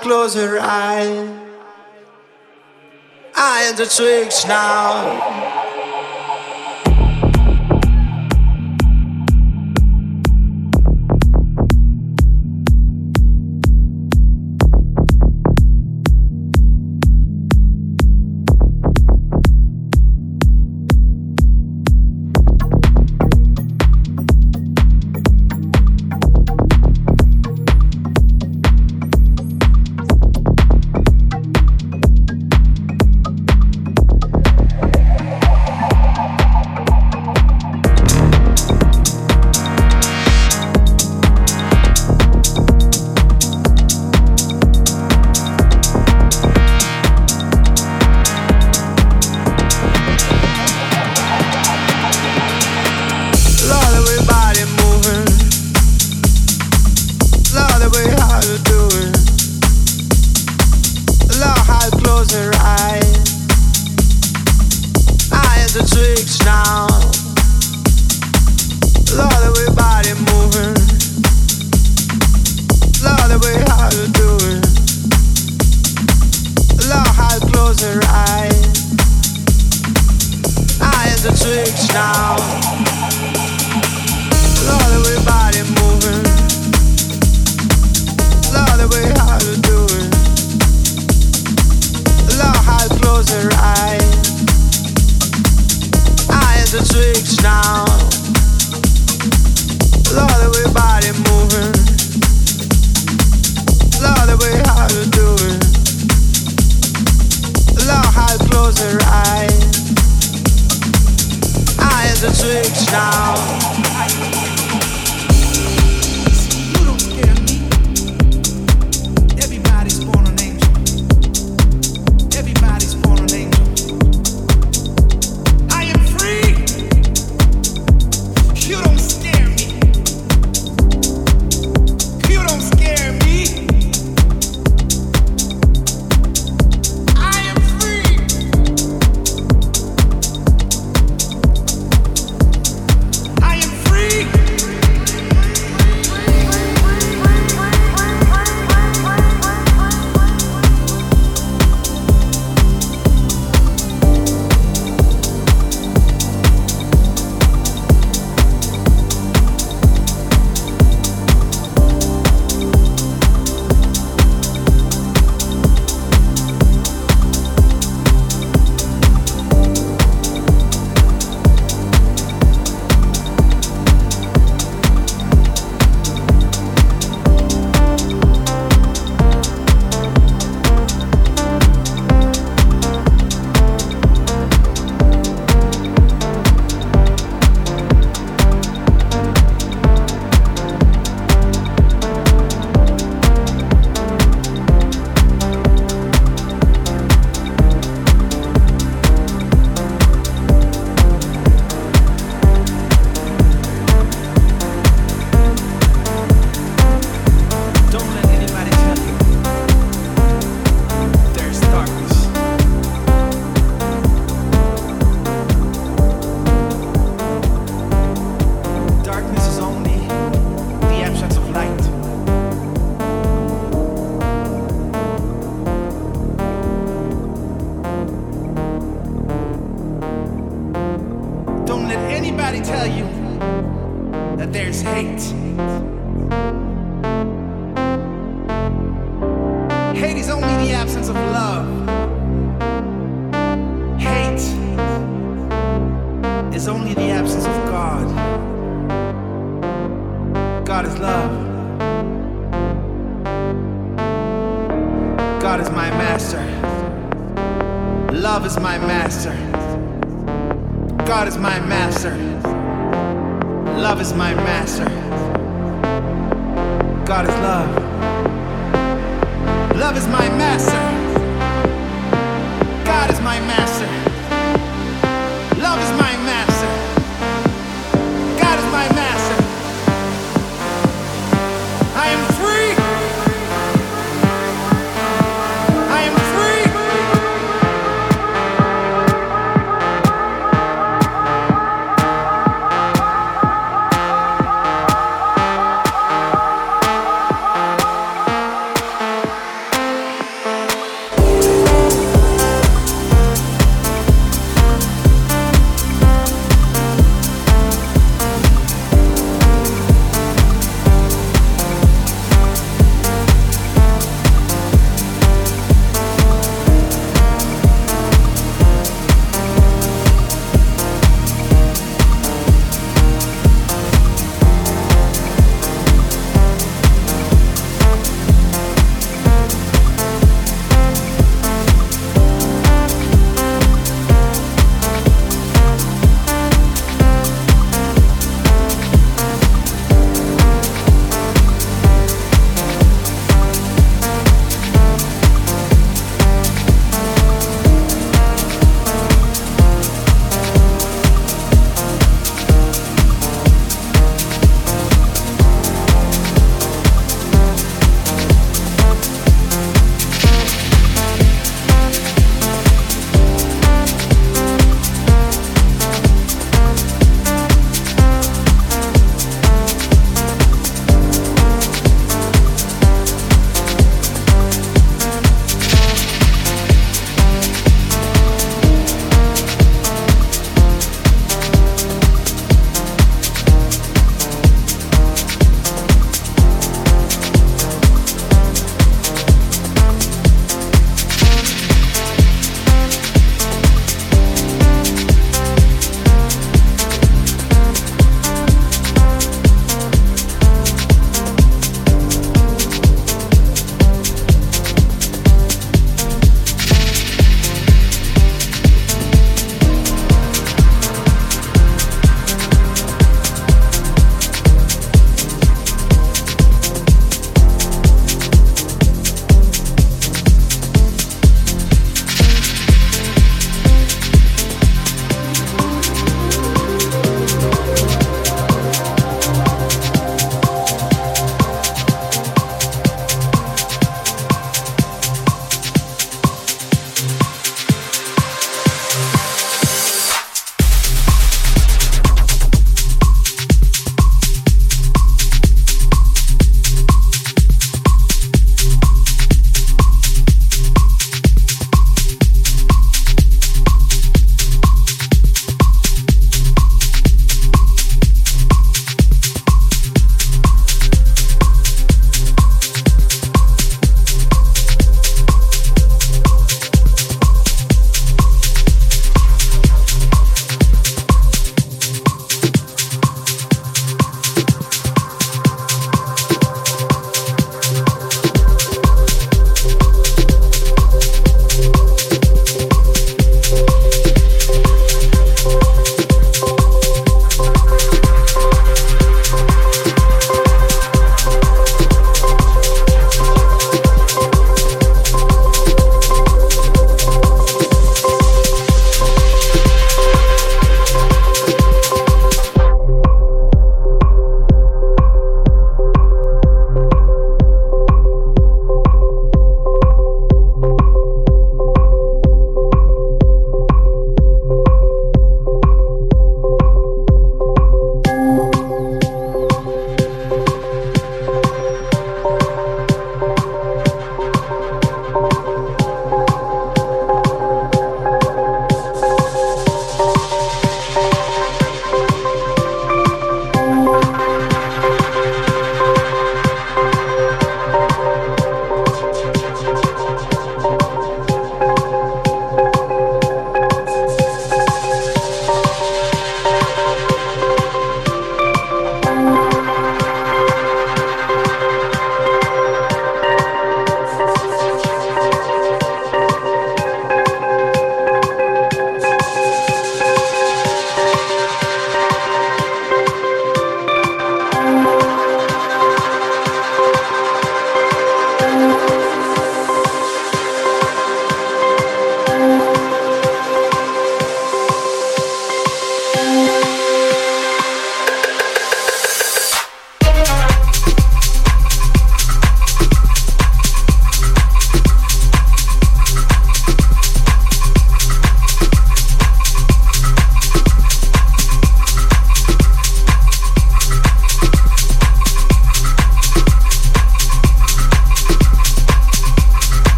close her eyes.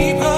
Deeper